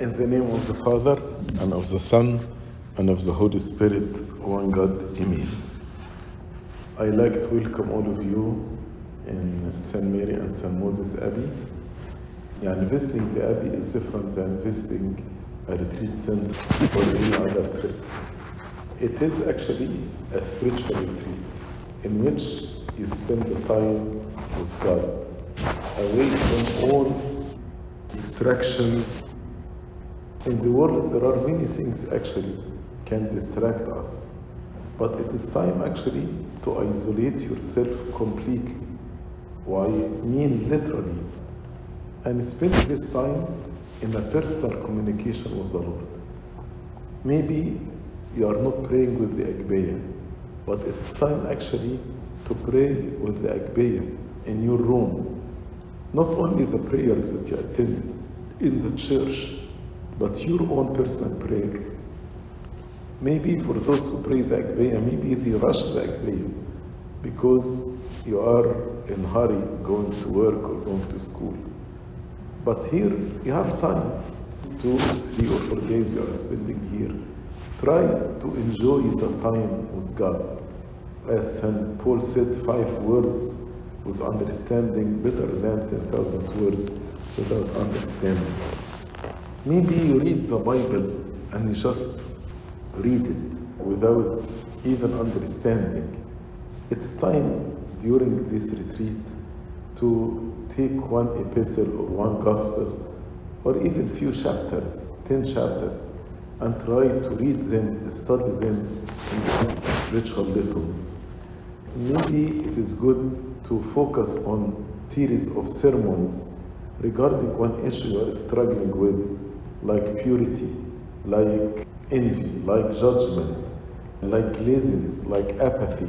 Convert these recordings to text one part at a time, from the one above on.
In the name of the Father, and of the Son, and of the Holy Spirit, one God, Amen. I'd like to welcome all of you in St. Mary and St. Moses Abbey. Yeah, visiting the Abbey is different than visiting a retreat center or any other trip. It is actually a spiritual retreat in which you spend the time with God, away from all distractions in the world, there are many things actually can distract us, but it is time actually to isolate yourself completely. Why? Mean literally, and spend this time in a personal communication with the Lord. Maybe you are not praying with the Agbeya, but it's time actually to pray with the Agbeya in your room. Not only the prayers that you attend in the church, but your own personal prayer. Maybe for those who pray the Agbeya, maybe they rush the Agbeya because you are in hurry going to work or going to school. But here you have time, two, three, or four days you are spending here. Try to enjoy the time with God. As St. Paul said, five words with understanding better than 10,000 words without understanding. Maybe you read the Bible and you just read it without even understanding. It's time during this retreat to take one epistle or one gospel or even few chapters, 10 chapters, and try to read them, study them in spiritual lessons. Maybe it is good to focus on series of sermons regarding one issue you are struggling with, like purity, like envy, like judgment, like laziness, like apathy.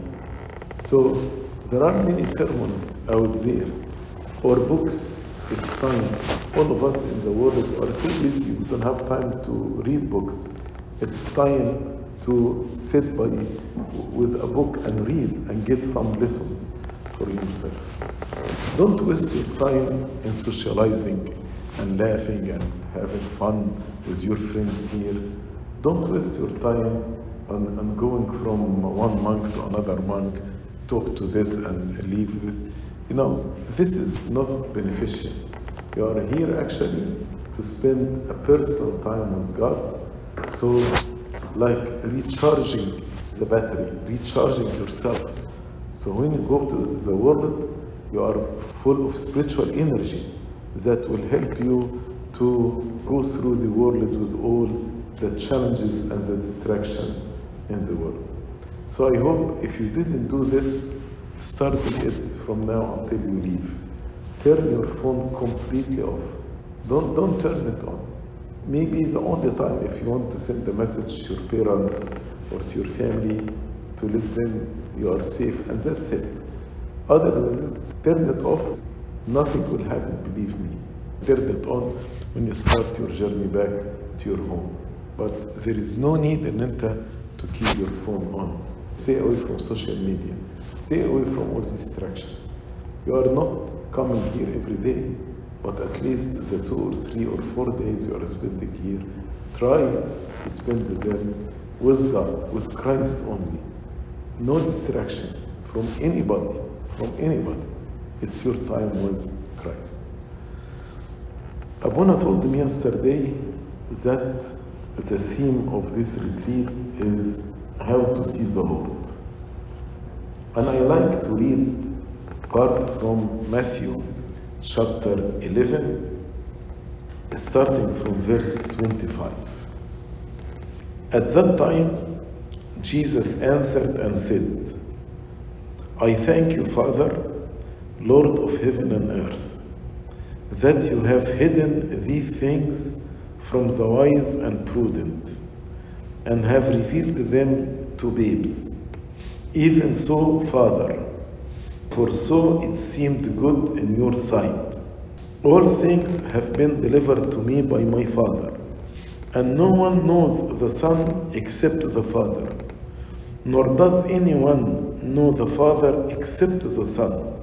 So there are many sermons out there or books. It's time. All of us in the world are too busy. We don't have time to read books. It's time to sit by with a book and read and get some lessons for yourself. Don't waste your time in socializing and laughing and having fun with your friends here. Don't waste your time on, on going from one monk to another monk, talk to this and leave this. You know, this is not beneficial. You are here actually to spend a personal time with God. So, like recharging the battery, recharging yourself. So, when you go to the world, you are full of spiritual energy that will help you to go through the world with all the challenges and the distractions in the world. So, I hope if you didn't do this, starting it from now until you leave. Turn your phone completely off. Don't, don't turn it on. Maybe the only time if you want to send a message to your parents or to your family to let them you are safe, and that's it. Other than this, turn it off, nothing will happen, believe me. Turn it on when you start your journey back to your home. But there is no need in enter to keep your phone on. Stay away from social media. Stay away from all distractions. You are not coming here every day, but at least the two or three or four days you are spending here, try to spend them with God, with Christ only. No distraction from anybody, from anybody. It's your time with Christ. Abuna told me yesterday that the theme of this retreat is how to see the Lord. And I like to read part from Matthew chapter 11, starting from verse 25. At that time, Jesus answered and said, I thank you, Father, Lord of heaven and earth, that you have hidden these things from the wise and prudent, and have revealed them to babes. Even so, Father, for so it seemed good in your sight. All things have been delivered to me by my Father, and no one knows the Son except the Father, nor does anyone know the Father except the Son,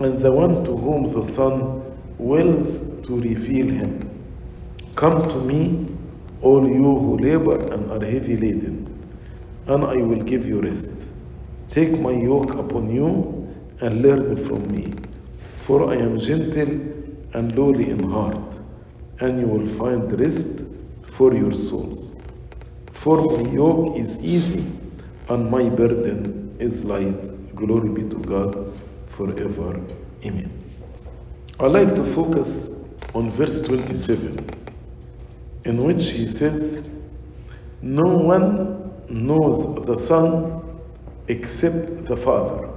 and the one to whom the Son wills to reveal him. Come to me, all you who labor and are heavy laden, and I will give you rest. Take my yoke upon you and learn from me, for I am gentle and lowly in heart, and you will find rest for your souls. For my yoke is easy and my burden is light. Glory be to God forever. Amen. I like to focus on verse 27, in which he says, No one knows the Son except the Father.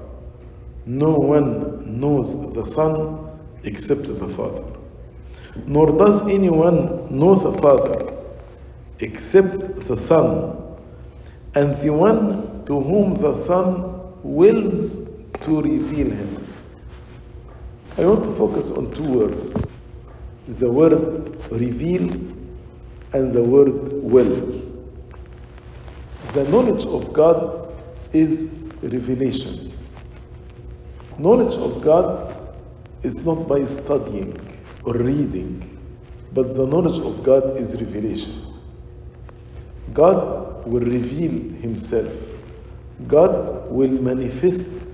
No one knows the Son except the Father. Nor does anyone know the Father except the Son, and the one to whom the Son wills to reveal him. I want to focus on two words the word reveal and the word will. The knowledge of God is revelation. Knowledge of God is not by studying or reading, but the knowledge of God is revelation. God will reveal Himself, God will manifest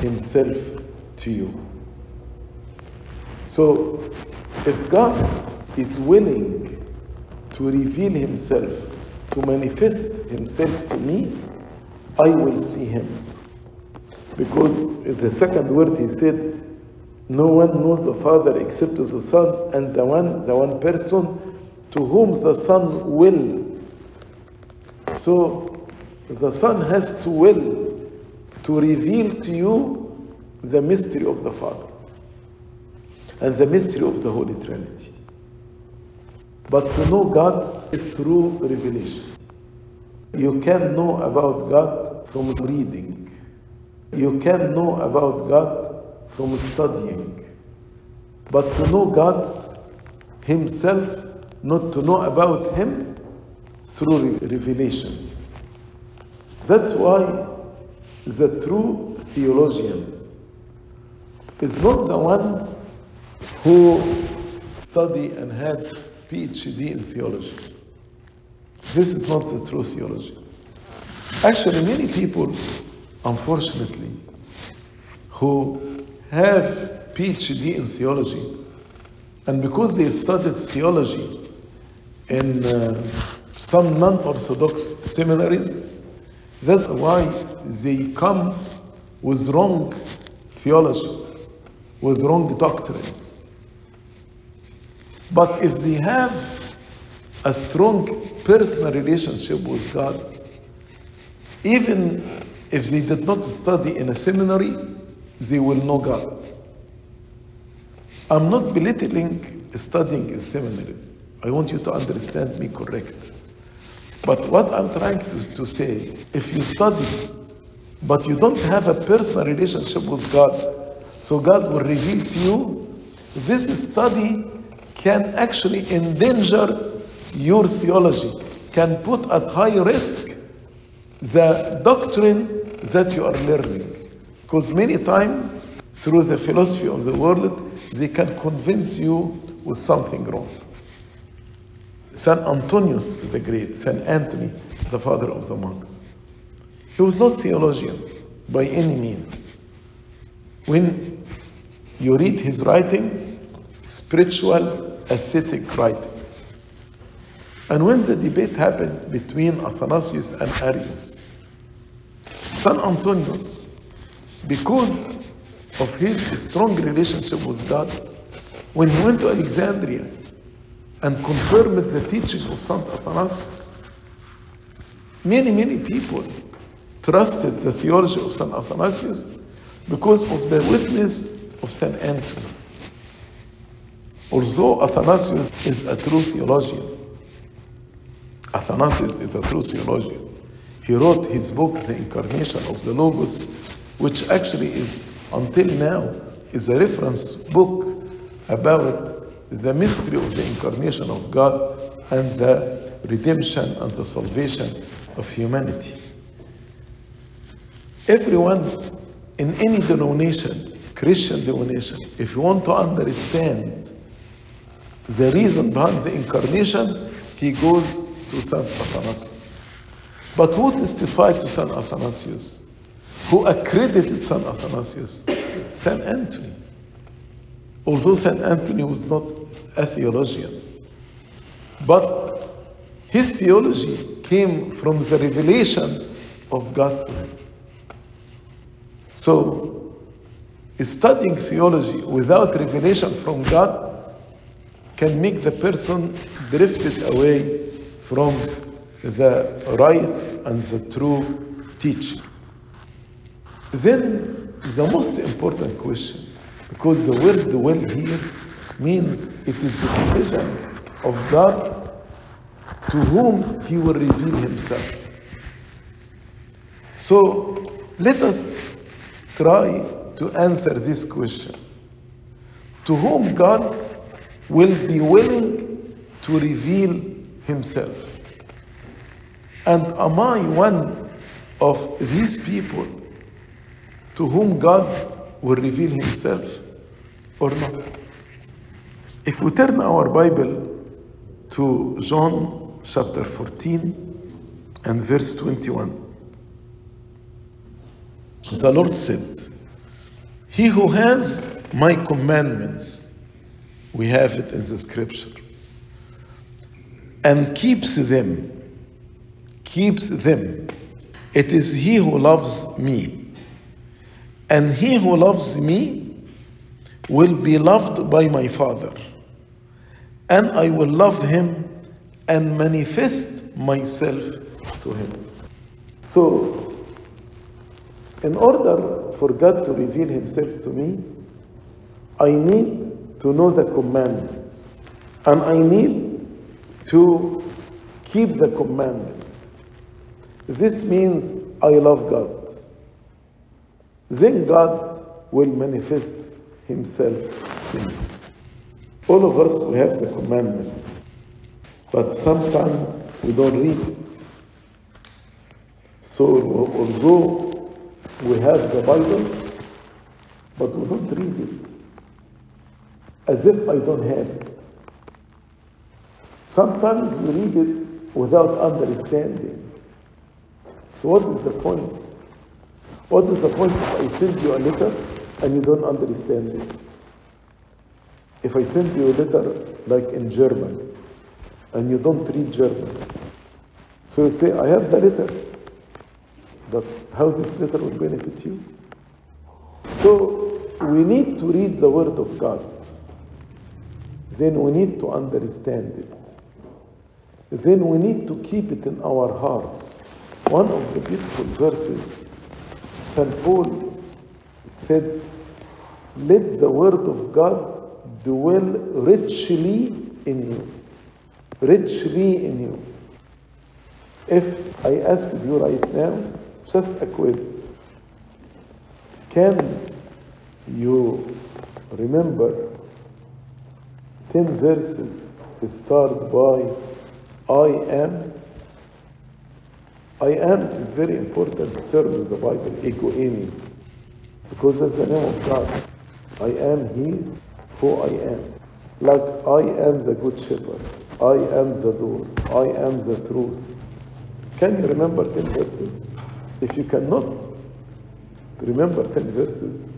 Himself to you. So, if God is willing to reveal Himself, to manifest Himself to me, I will see Him. Because the second word He said, no one knows the Father except the Son, and the one, the one person to whom the Son will. So the Son has to will to reveal to you the mystery of the Father and the mystery of the Holy Trinity. But to know God is through revelation. You can know about God from reading. You can know about God from studying. But to know God Himself, not to know about Him through revelation. That's why the true theologian is not the one who studied and had PhD in theology. This is not the true theology. Actually, many people, unfortunately, who have PhD in theology, and because they studied theology in uh, some non Orthodox seminaries, that's why they come with wrong theology, with wrong doctrines. But if they have a strong personal relationship with God, even if they did not study in a seminary, they will know God. I'm not belittling studying in seminaries. I want you to understand me correct. But what I'm trying to, to say, if you study, but you don't have a personal relationship with God, so God will reveal to you, this study can actually endanger your theology, can put at high risk the doctrine that you are learning. Because many times, through the philosophy of the world, they can convince you with something wrong. Saint Antonius the Great, Saint Anthony, the father of the monks. He was not theologian by any means. When you read his writings, spiritual, ascetic writings. And when the debate happened between Athanasius and Arius, Saint Antonius, because of his strong relationship with God, when he went to Alexandria and confirmed the teaching of Saint Athanasius, many, many people trusted the theology of Saint Athanasius because of the witness of Saint Anthony. Although Athanasius is a true theologian, Athanasius is a true theologian. He wrote his book, The Incarnation of the Logos, which actually is, until now, is a reference book about the mystery of the incarnation of God and the redemption and the salvation of humanity. Everyone in any denomination, Christian denomination, if you want to understand the reason behind the incarnation, he goes to Saint Athanasius. But who testified to Saint Athanasius? Who accredited Saint Athanasius? Saint Anthony. Although Saint Anthony was not a theologian, but his theology came from the revelation of God to him. So, studying theology without revelation from God can make the person drifted away from the right and the true teaching. Then, the most important question, because the word will here means it is the decision of God to whom He will reveal Himself. So, let us try to answer this question. To whom God will be willing to reveal Himself. And am I one of these people to whom God will reveal Himself or not? If we turn our Bible to John chapter 14 and verse 21, the Lord said, He who has my commandments, we have it in the scripture, and keeps them, keeps them, it is he who loves me. And he who loves me will be loved by my Father. And I will love him and manifest myself to him. So, in order for God to reveal himself to me, I need to know the commandments. And I need to keep the commandments. This means I love God. Then God will manifest Himself to me. All of us, we have the commandment, but sometimes we don't read it. So, although we have the Bible, but we don't read it, as if I don't have it. Sometimes we read it without understanding. So what is the point? What is the point if I send you a letter and you don't understand it? If I send you a letter like in German and you don't read German, so you say, I have the letter, but how this letter will benefit you? So we need to read the Word of God. Then we need to understand it then we need to keep it in our hearts. One of the beautiful verses, St. Paul said, Let the word of God dwell richly in you. Richly in you. If I ask you right now, just a quiz, can you remember 10 verses start by I am. I am is very important term in the Bible, ego eimi, because that's the name of God. I am He who I am. Like I am the good shepherd. I am the door. I am the truth. Can you remember 10 verses? If you cannot remember 10 verses,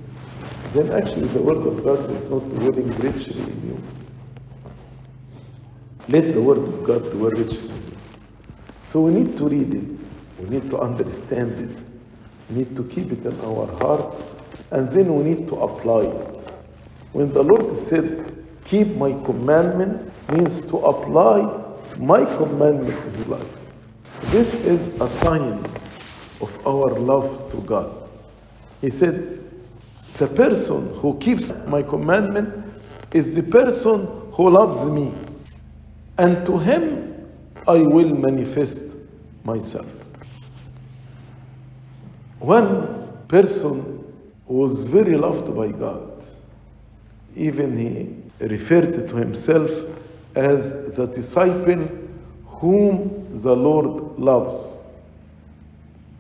then actually the word of God is not dwelling richly in you. Let the word of God dwell richly. In you. So we need to read it. We need to understand it. We need to keep it in our heart. And then we need to apply it. When the Lord said, keep my commandment, means to apply my commandment in your life. This is a sign of our love to God. He said, the person who keeps my commandment is the person who loves me and to him I will manifest myself. One person who was very loved by God. Even he referred to himself as the disciple whom the Lord loves.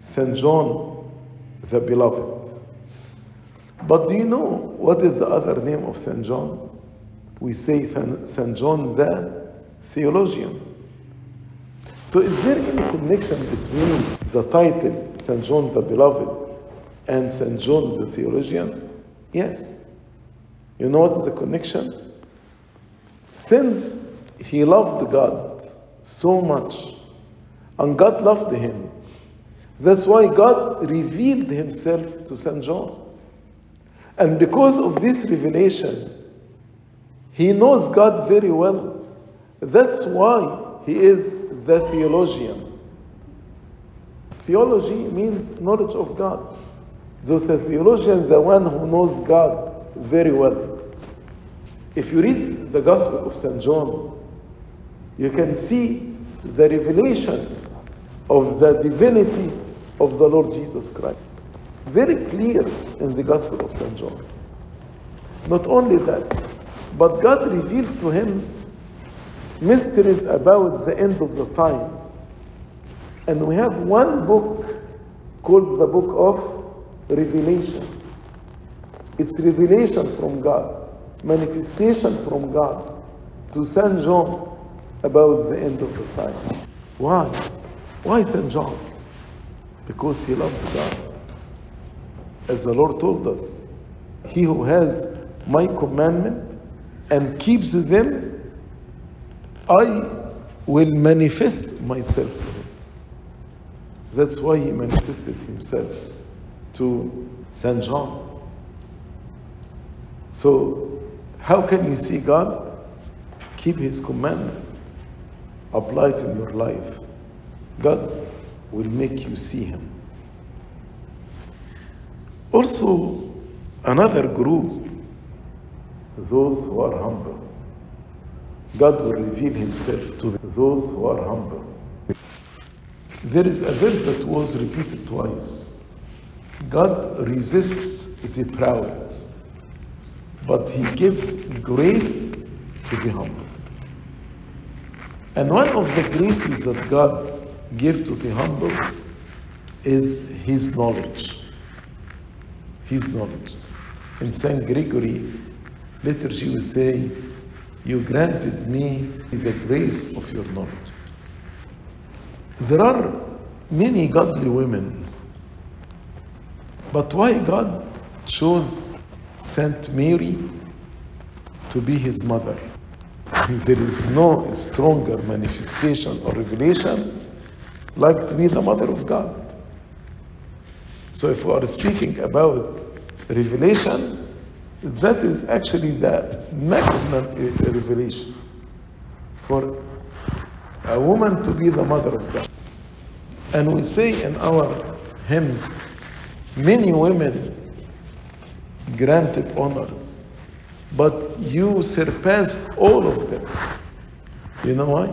St. John the Beloved. But do you know what is the other name of St. John? we say St. John the theologian. So, is there any connection between the title St. John the Beloved and St. John the theologian? Yes. You know what is the connection? Since he loved God so much, and God loved him, that's why God revealed himself to St. John. And because of this revelation, he knows God very well. That's why he is the theologian. Theology means knowledge of God. So the theologian is the one who knows God very well. If you read the Gospel of St. John, you can see the revelation of the divinity of the Lord Jesus Christ. Very clear in the Gospel of St. John. Not only that, but God revealed to him mysteries about the end of the times. And we have one book called the Book of Revelation. It's revelation from God, manifestation from God to St. John about the end of the time. Why? Why St. John? Because he loved God. As the Lord told us, he who has my commandment and keeps them, I will manifest myself to him. That's why he manifested himself to St. John. So, how can you see God? Keep his commandment, apply it in your life. God will make you see him. Also, another group, those who are humble. God will reveal himself to those who are humble. There is a verse that was repeated twice. God resists the proud, but he gives grace to the humble. And one of the graces that God gives to the humble is his knowledge. His knowledge. In St. Gregory liturgy, we say, You granted me the grace of your knowledge. There are many godly women, but why God chose Saint Mary to be his mother? There is no stronger manifestation or revelation like to be the mother of God. So, if we are speaking about revelation, that is actually the maximum revelation for a woman to be the mother of God. And we say in our hymns, many women granted honors, but you surpassed all of them. You know why?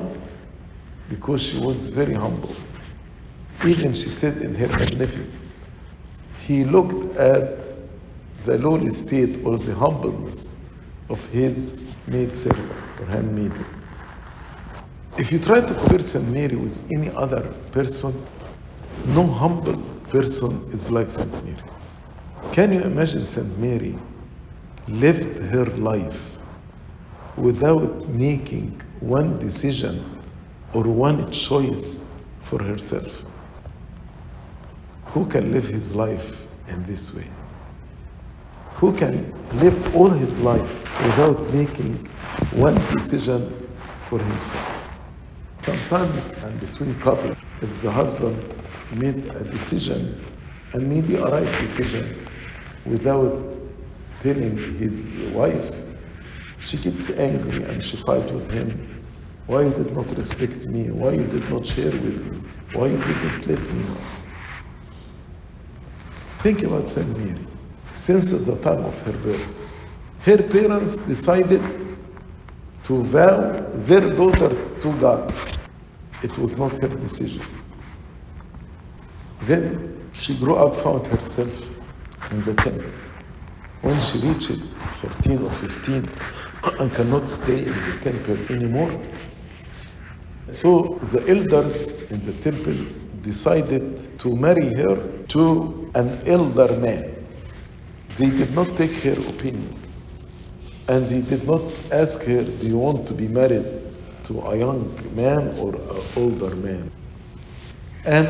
Because she was very humble. Even she said in her Magnificat, he looked at the lowly state or the humbleness of his maid servant or handmaiden. If you try to compare St. Mary with any other person, no humble person is like St. Mary. Can you imagine St. Mary lived her life without making one decision or one choice for herself? Who can live his life in this way? Who can live all his life without making one decision for himself? Sometimes, and between couples, if the husband made a decision, and maybe a right decision, without telling his wife, she gets angry and she fights with him. Why you did not respect me? Why you did not share with me? Why you didn't let me? Think about St. Mary. Since the time of her birth, her parents decided to vow their daughter to God. It was not her decision. Then she grew up, found herself in the temple. When she reached 14 or 15 and cannot stay in the temple anymore, so the elders in the temple decided to marry her to an elder man. They did not take her opinion. And they did not ask her, Do you want to be married to a young man or an older man? And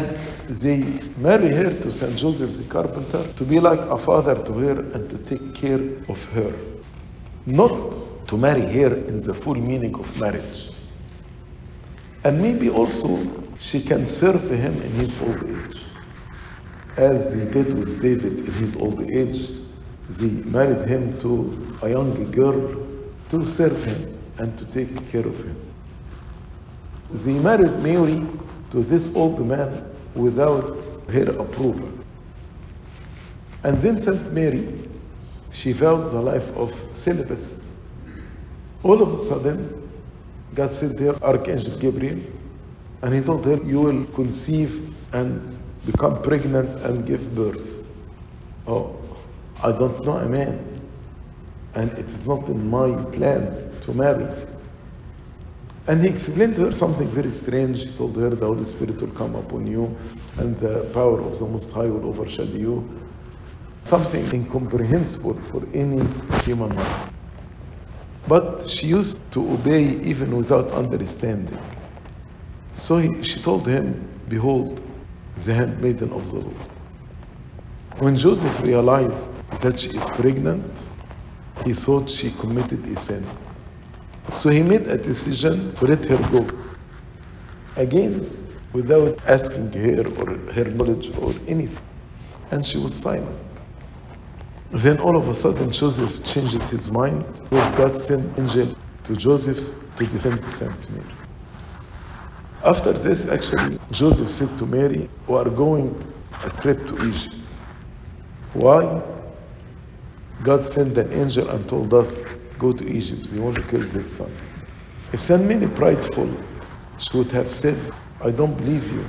they marry her to St. Joseph the carpenter to be like a father to her and to take care of her. Not to marry her in the full meaning of marriage. And maybe also she can serve him in his old age. As he did with David in his old age, they married him to a young girl to serve him and to take care of him. They married Mary to this old man without her approval. And then Saint Mary, she vowed the life of celibacy. All of a sudden, God sent her Archangel Gabriel, and he told her, You will conceive and become pregnant and give birth. Oh, I don't know a man, and it is not in my plan to marry. And he explained to her something very strange. He told her the Holy Spirit will come upon you and the power of the Most High will overshadow you. Something incomprehensible for any human mind. But she used to obey even without understanding. So he, she told him, Behold, the handmaiden of the Lord. When Joseph realized that she is pregnant, he thought she committed a sin. So he made a decision to let her go. Again, without asking her or her knowledge or anything. And she was silent. Then all of a sudden, Joseph changed his mind because God sent angel to Joseph to defend Saint Mary. After this, actually, Joseph said to Mary, We are going a trip to Egypt. Why? God sent an angel and told us, Go to Egypt, they want to kill this son. If Mary prideful, she would have said, I don't believe you.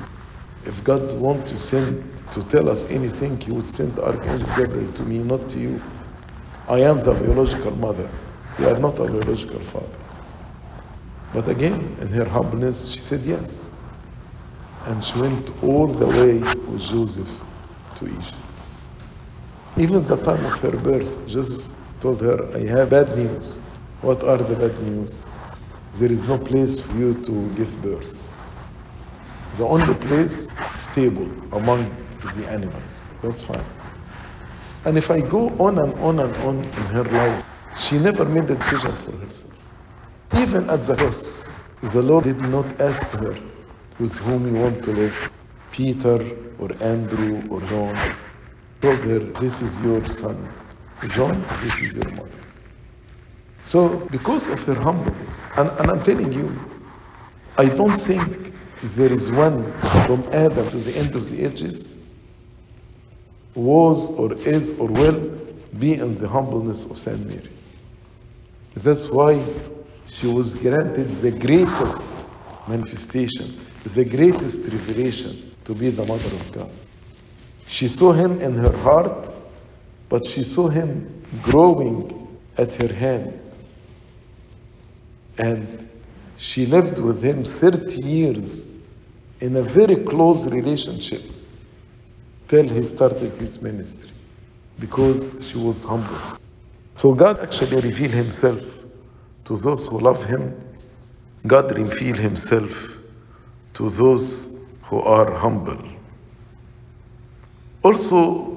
If God want to send to tell us anything, He would send Archangel Gabriel to me, not to you. I am the biological mother. You are not a biological father. But again, in her humbleness, she said yes. And she went all the way with Joseph to Egypt. Even the time of her birth, Joseph told her, I have bad news. What are the bad news? There is no place for you to give birth. The only place stable among the animals. That's fine. And if I go on and on and on in her life, she never made a decision for herself. Even at the cross, the Lord did not ask her with whom you want to live, Peter or Andrew or John. Told her, this is your son. John, this is your mother. So, because of her humbleness, and, and I'm telling you, I don't think there is one from Adam to the end of the ages was or is or will be in the humbleness of Saint Mary. That's why she was granted the greatest manifestation, the greatest revelation to be the mother of God. She saw him in her heart, but she saw him growing at her hand. And she lived with him 30 years in a very close relationship till he started his ministry because she was humble. So God actually revealed himself to those who love him. God revealed himself to those who are humble. Also,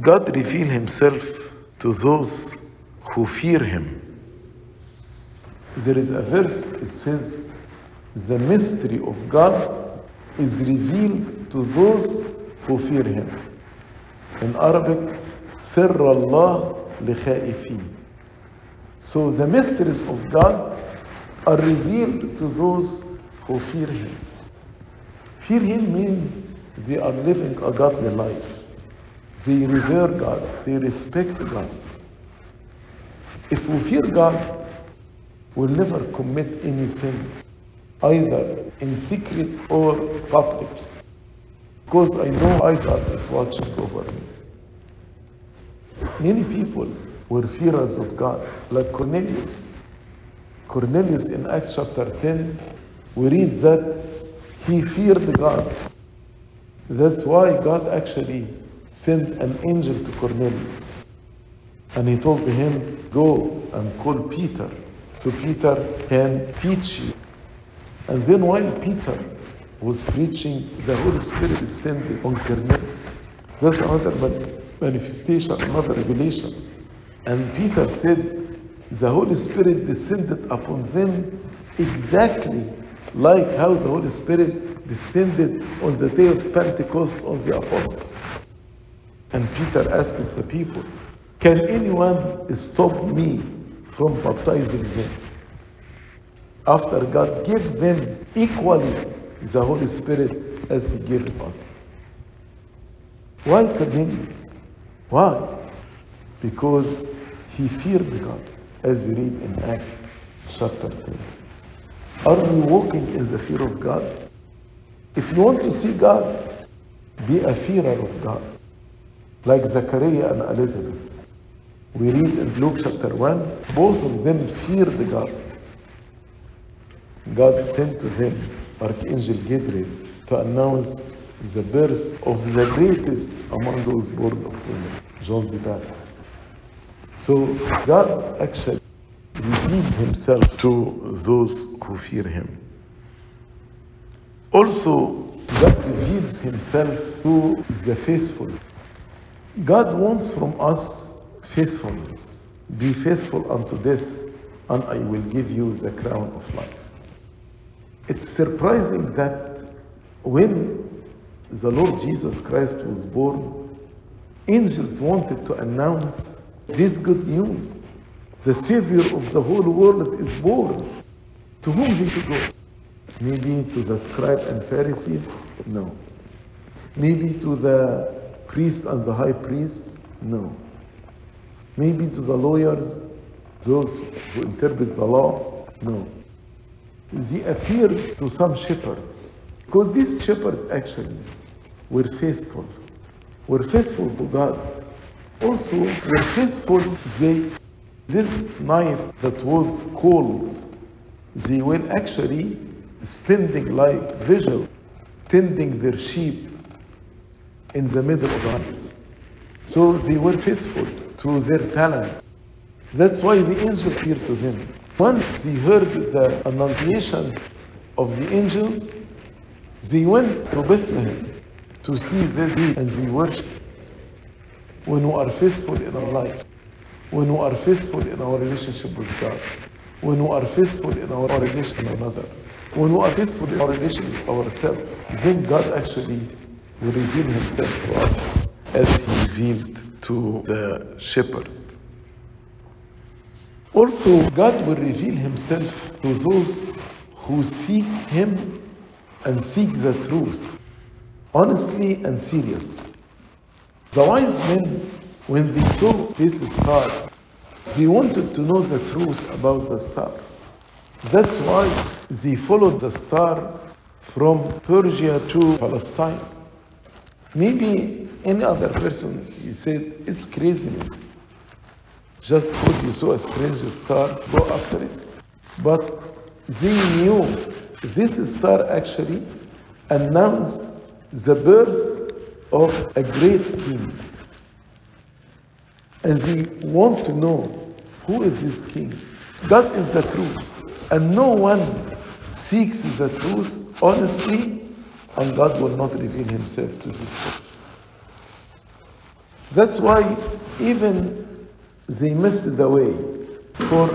God revealed himself to those who fear him. There is a verse, it says, the mystery of God is revealed to those who fear him. In Arabic, سر الله لخائفين. So the mysteries of God are revealed to those who fear him. Fear him means they are living a godly life. They revere God, they respect God. If we fear God, we'll never commit any sin, either in secret or public. Because I know my God is watching over me. Many people were fearers of God, like Cornelius. Cornelius in Acts chapter 10, we read that he feared God. That's why God actually sent an angel to Cornelius. And he told him, Go and call Peter, so Peter can teach you. And then while Peter was preaching, the Holy Spirit descended on Cornelius. That's another manifestation, another revelation. And Peter said, The Holy Spirit descended upon them exactly like how the Holy Spirit descended on the day of Pentecost on the apostles. And Peter asked the people, Can anyone stop me from baptizing them? After God gave them equally the Holy Spirit as He gave us. Why Cornelius? Why? Because he feared God, as we read in Acts chapter 10. Are we walking in the fear of God? If you want to see God, be a fearer of God. Like Zechariah and Elizabeth. We read in Luke chapter 1, both of them feared God. God sent to them Archangel Gabriel to announce the birth of the greatest among those born of women, John the Baptist. So God actually revealed himself to those who fear him. Also, God reveals himself to the faithful. God wants from us faithfulness. Be faithful unto death, and I will give you the crown of life. It's surprising that when the Lord Jesus Christ was born, angels wanted to announce this good news. The Savior of the whole world is born. To whom did he go? Maybe to the scribe and Pharisees? No. Maybe to the priest and the high priests? No. Maybe to the lawyers, those who interpret the law? No. He appeared to some shepherds. Because these shepherds actually were faithful, were faithful to God. Also, were faithful, they, this night that was cold, they were actually spending like vigil, tending their sheep in the middle of the night. So they were faithful to their talent. That's why the angel appeared to them. Once they heard the annunciation of the angels, they went to Bethlehem to see this and they worshiped. When we are faithful in our life, when we are faithful in our relationship with God, when we are faithful in our relation with another, when we are faithful in our relation with ourselves, then God actually will reveal Himself to us as He revealed to the shepherd. Also, God will reveal Himself to those who seek Him and seek the truth honestly and seriously. The wise men, when they saw this star, they wanted to know the truth about the star. That's why they followed the star from Persia to Palestine. Maybe any other person, you said, it's craziness. Just because you saw a strange star, go after it. But they knew this star actually announced the birth of a great king. And they want to know who is this king. God is the truth. And no one seeks the truth honestly, and God will not reveal himself to this person. That's why even they missed the way. For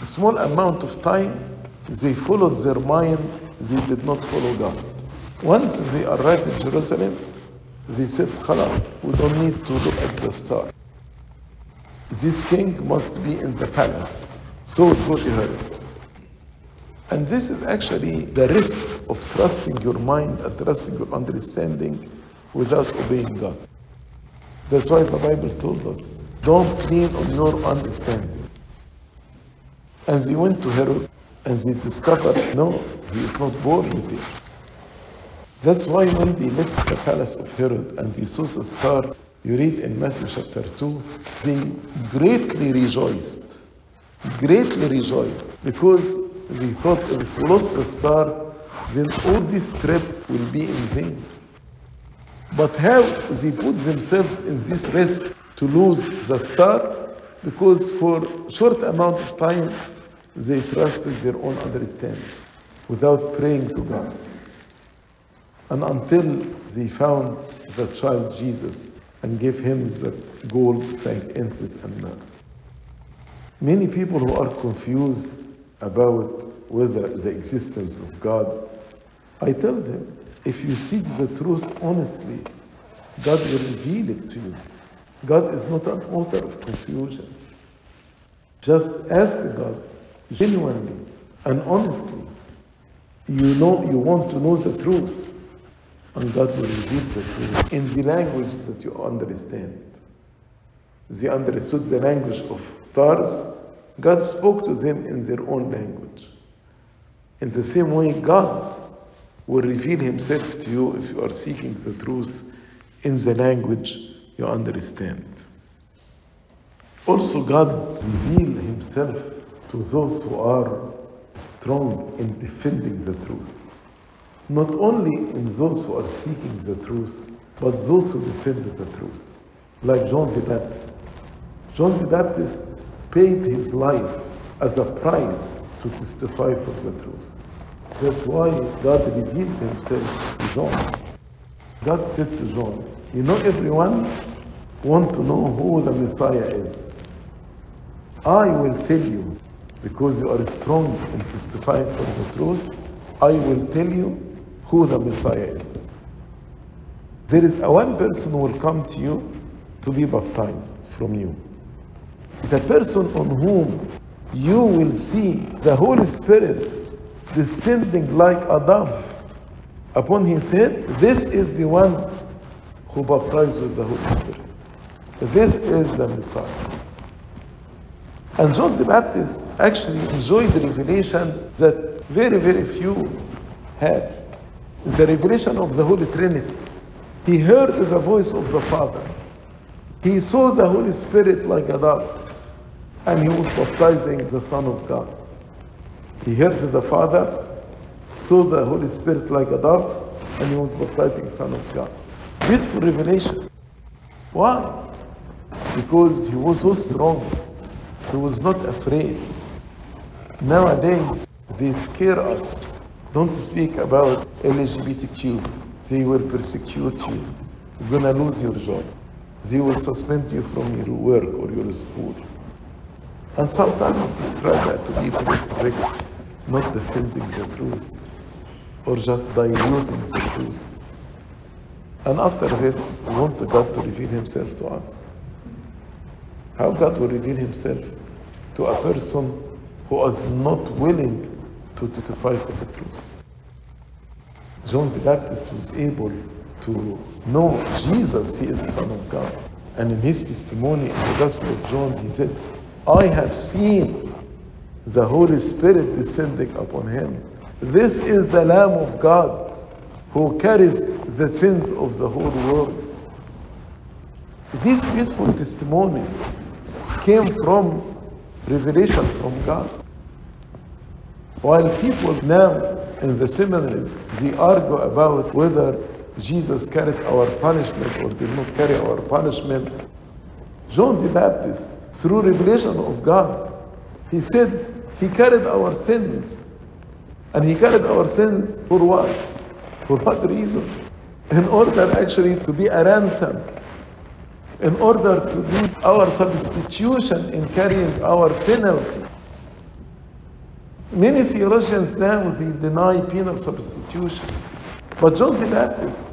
a small amount of time, they followed their mind, they did not follow God. Once they arrived in Jerusalem, they said, Khalas, we don't need to look at the star. This king must be in the palace. So go to Herod. And this is actually the risk of trusting your mind and trusting your understanding without obeying God. That's why the Bible told us, don't lean on your understanding. As they went to Herod and they discovered, no, he is not born there. That's why when they left the palace of Herod and they saw the star, you read in Matthew chapter 2, they greatly rejoiced. Greatly rejoiced because they thought if we lost the star, then all this trip will be in vain. But how they put themselves in this risk to lose the star? because for short amount of time they trusted their own understanding without praying to God. And until they found the child Jesus and gave him the gold, frankincense, and myrrh. Many people who are confused about whether the existence of God, I tell them, if you seek the truth honestly, God will reveal it to you. God is not an author of confusion. Just ask God genuinely and honestly. You know you want to know the truth, and God will reveal the truth in the language that you understand. They understood the language of stars. God spoke to them in their own language. In the same way, God will reveal Himself to you if you are seeking the truth in the language you understand. Also, God reveal Himself to those who are strong in defending the truth. Not only in those who are seeking the truth, but those who defend the truth. Like John the Baptist. John the Baptist paid his life as a price to testify for the truth. That's why God revealed himself to John. God said to John, you know everyone want to know who the Messiah is. I will tell you because you are strong in testifying for the truth. I will tell you who the Messiah is. There is a one person who will come to you to be baptized from you. The person on whom you will see the Holy Spirit descending like a dove upon his head, this is the one who baptized with the Holy Spirit. This is the Messiah. And John the Baptist actually enjoyed the revelation that very, very few had. The revelation of the Holy Trinity. He heard the voice of the Father. He saw the Holy Spirit like a dove. And he was baptizing the Son of God. He heard the Father, saw the Holy Spirit like a dove, and he was baptizing Son of God. Beautiful revelation. Why? Because he was so strong. He was not afraid. Nowadays, they scare us. Don't speak about LGBTQ. They will persecute you. You're going to lose your job. They will suspend you from your work or your school. And sometimes we struggle to be correct, not defending the truth or just diluting the truth. And after this, we want God to reveal Himself to us. How God will reveal Himself to a person who is not willing to testify for the truth. John the Baptist was able to know Jesus, He is the Son of God. And in his testimony in the Gospel of John, he said, I have seen the Holy Spirit descending upon him. This is the Lamb of God who carries the sins of the whole world. These beautiful testimonies came from revelation from God. While people now in the seminaries, they argue about whether Jesus carried our punishment or did not carry our punishment. John the Baptist, through revelation of God, he said he carried our sins. And he carried our sins for what? For what reason? In order actually to be a ransom. In order to be our substitution in carrying our penalty. Many theologians now they deny penal substitution. But John the Baptist,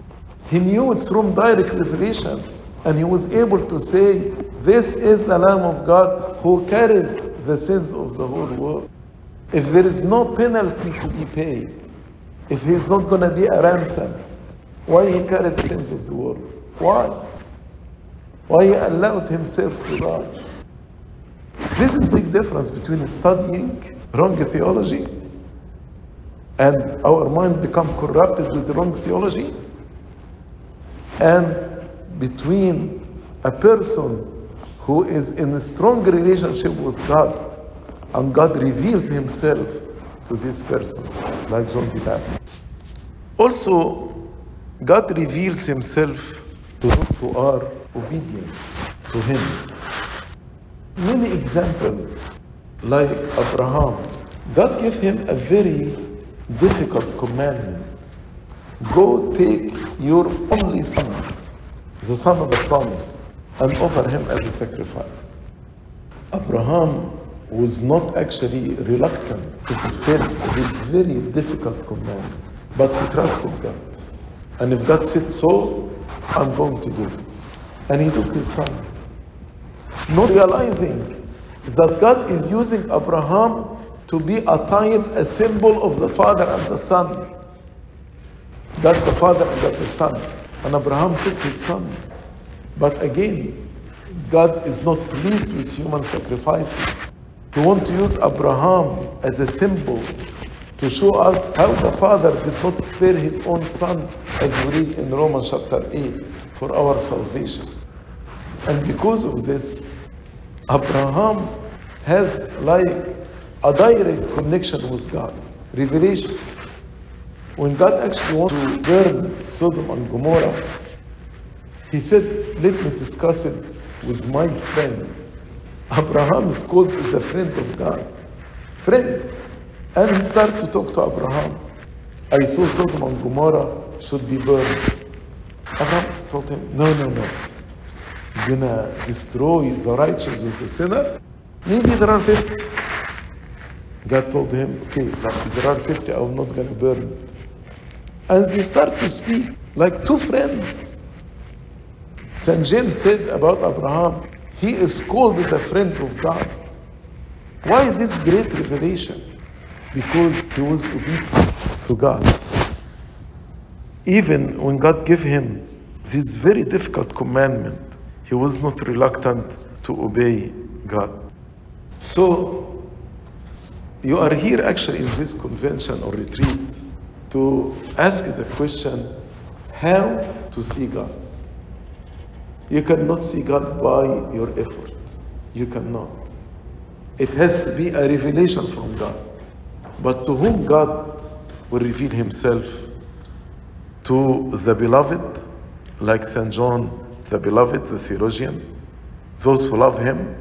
he knew it from direct revelation, and he was able to say, This is the Lamb of God who carries the sins of the whole world. If there is no penalty to be paid, if he's not going to be a ransom, why he carried the sins of the world? Why? Why he allowed himself to die? This is the big difference between studying wrong theology and our mind become corrupted with the wrong theology and between a person who is in a strong relationship with God and God reveals himself to this person like John the Baptist. Also, God reveals himself to those who are obedient to him. many examples, like Abraham. God gave him a very difficult commandment. Go take your only son, the son of the promise, and offer him as a sacrifice. Abraham was not actually reluctant to fulfill this very difficult command, but he trusted God. And if God said so, I'm going to do it. And he took his son. Not realizing that God is using Abraham to be a time, a symbol of the Father and the Son. That's the Father and that's the Son. And Abraham took his son. But again, God is not pleased with human sacrifices. He wants to use Abraham as a symbol to show us how the Father did not spare his own Son, as we read in Romans chapter 8, for our salvation. And because of this, Abraham has like a direct connection with God, revelation. When God actually wants to burn Sodom and Gomorrah, he said, Let me discuss it with my friend. Abraham is called the friend of God. Friend. And he started to talk to Abraham. I saw Sodom and Gomorrah should be burned. Abraham told him, No, no, no. You're gonna destroy the righteous with the sinner? Maybe there are 50. God told him, Okay, if there are 50, I'm not gonna burn it. And they start to speak like two friends. St. James said about Abraham, he is called a friend of God. Why this great revelation? Because he was obedient to God. Even when God gave him this very difficult commandment, he was not reluctant to obey God. So, you are here actually in this convention or retreat to ask the question how to see God. You cannot see God by your effort. You cannot. It has to be a revelation from God. But to whom God will reveal Himself? To the beloved, like St. John the beloved, the theologian, those who love Him,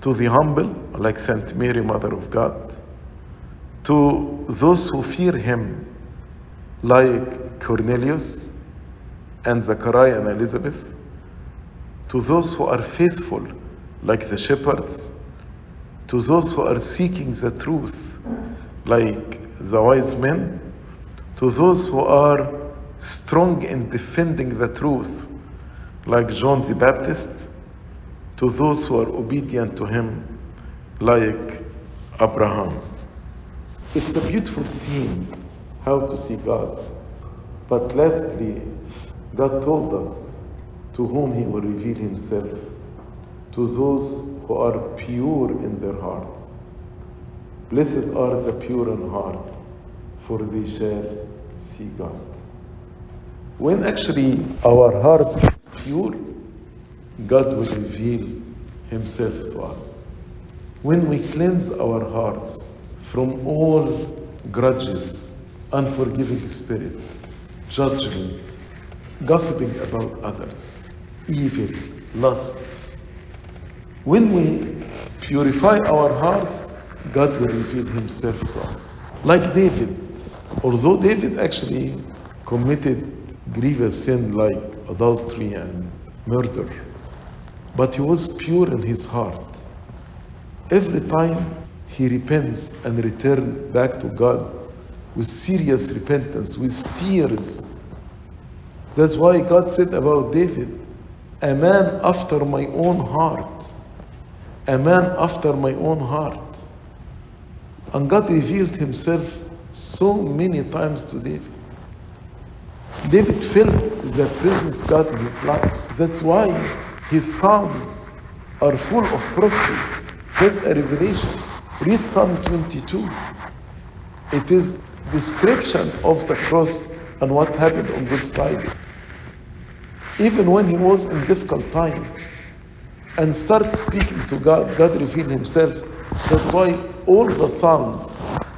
to the humble, like St. Mary, Mother of God, to those who fear Him, like Cornelius and Zachariah and Elizabeth, to those who are faithful, like the shepherds, to those who are seeking the truth, like the wise men, to those who are strong in defending the truth, like John the Baptist, to those who are obedient to him, like Abraham. It's a beautiful theme, how to see God. But lastly, God told us to whom He will reveal Himself, to those who are pure in their hearts. Blessed are the pure in heart, for they shall see God. When actually our heart is pure, God will reveal Himself to us. When we cleanse our hearts from all grudges, unforgiving spirit, judgment, gossiping about others, evil, lust. When we purify our hearts, God will reveal Himself to us. Like David, although David actually committed grievous sin like adultery and murder, but he was pure in his heart. Every time he repents and returns back to God with serious repentance, with tears. That's why God said about David, a man after my own heart. A man after my own heart. And God revealed himself so many times to David. David felt the presence of God in his life. That's why his psalms are full of prophecies. That's a revelation. Read Psalm 22. It is description of the cross and what happened on Good Friday. Even when he was in difficult time and started speaking to God, God revealed himself. That's why all the Psalms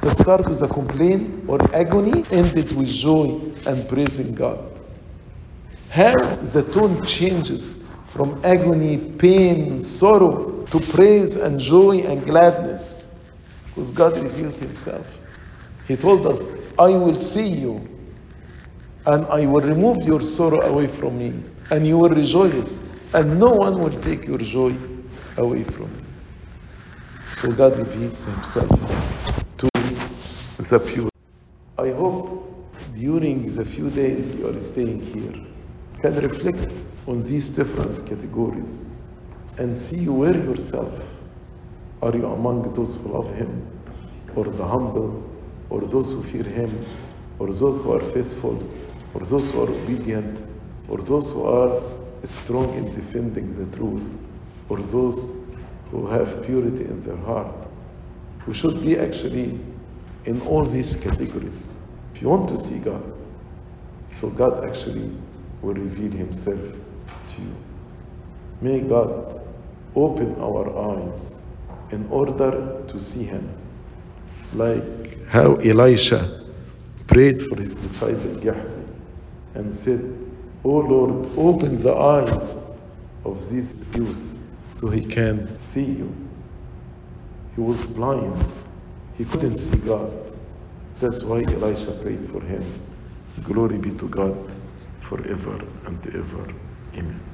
that start with a complaint or agony ended with joy and praising God. How the tone changes from agony, pain, sorrow to praise and joy and gladness because God revealed Himself. He told us, I will see you and I will remove your sorrow away from me and you will rejoice and no one will take your joy away from you. So God reveals Himself to the pure. I hope during the few days you are staying here can reflect on these different categories and see where yourself are you among those who love Him or the humble or those who fear Him or those who are faithful or those who are obedient or those who are strong in defending the truth or those who have purity in their heart. We should be actually in all these categories. If you want to see God, so God actually will reveal Himself to you. May God open our eyes in order to see Him, like how Elisha prayed for his disciple Gehazi and said, Oh Lord, open the eyes of this youth so he can see you. He was blind. He couldn't see God. That's why Elisha prayed for him. Glory be to God forever and ever. Amen.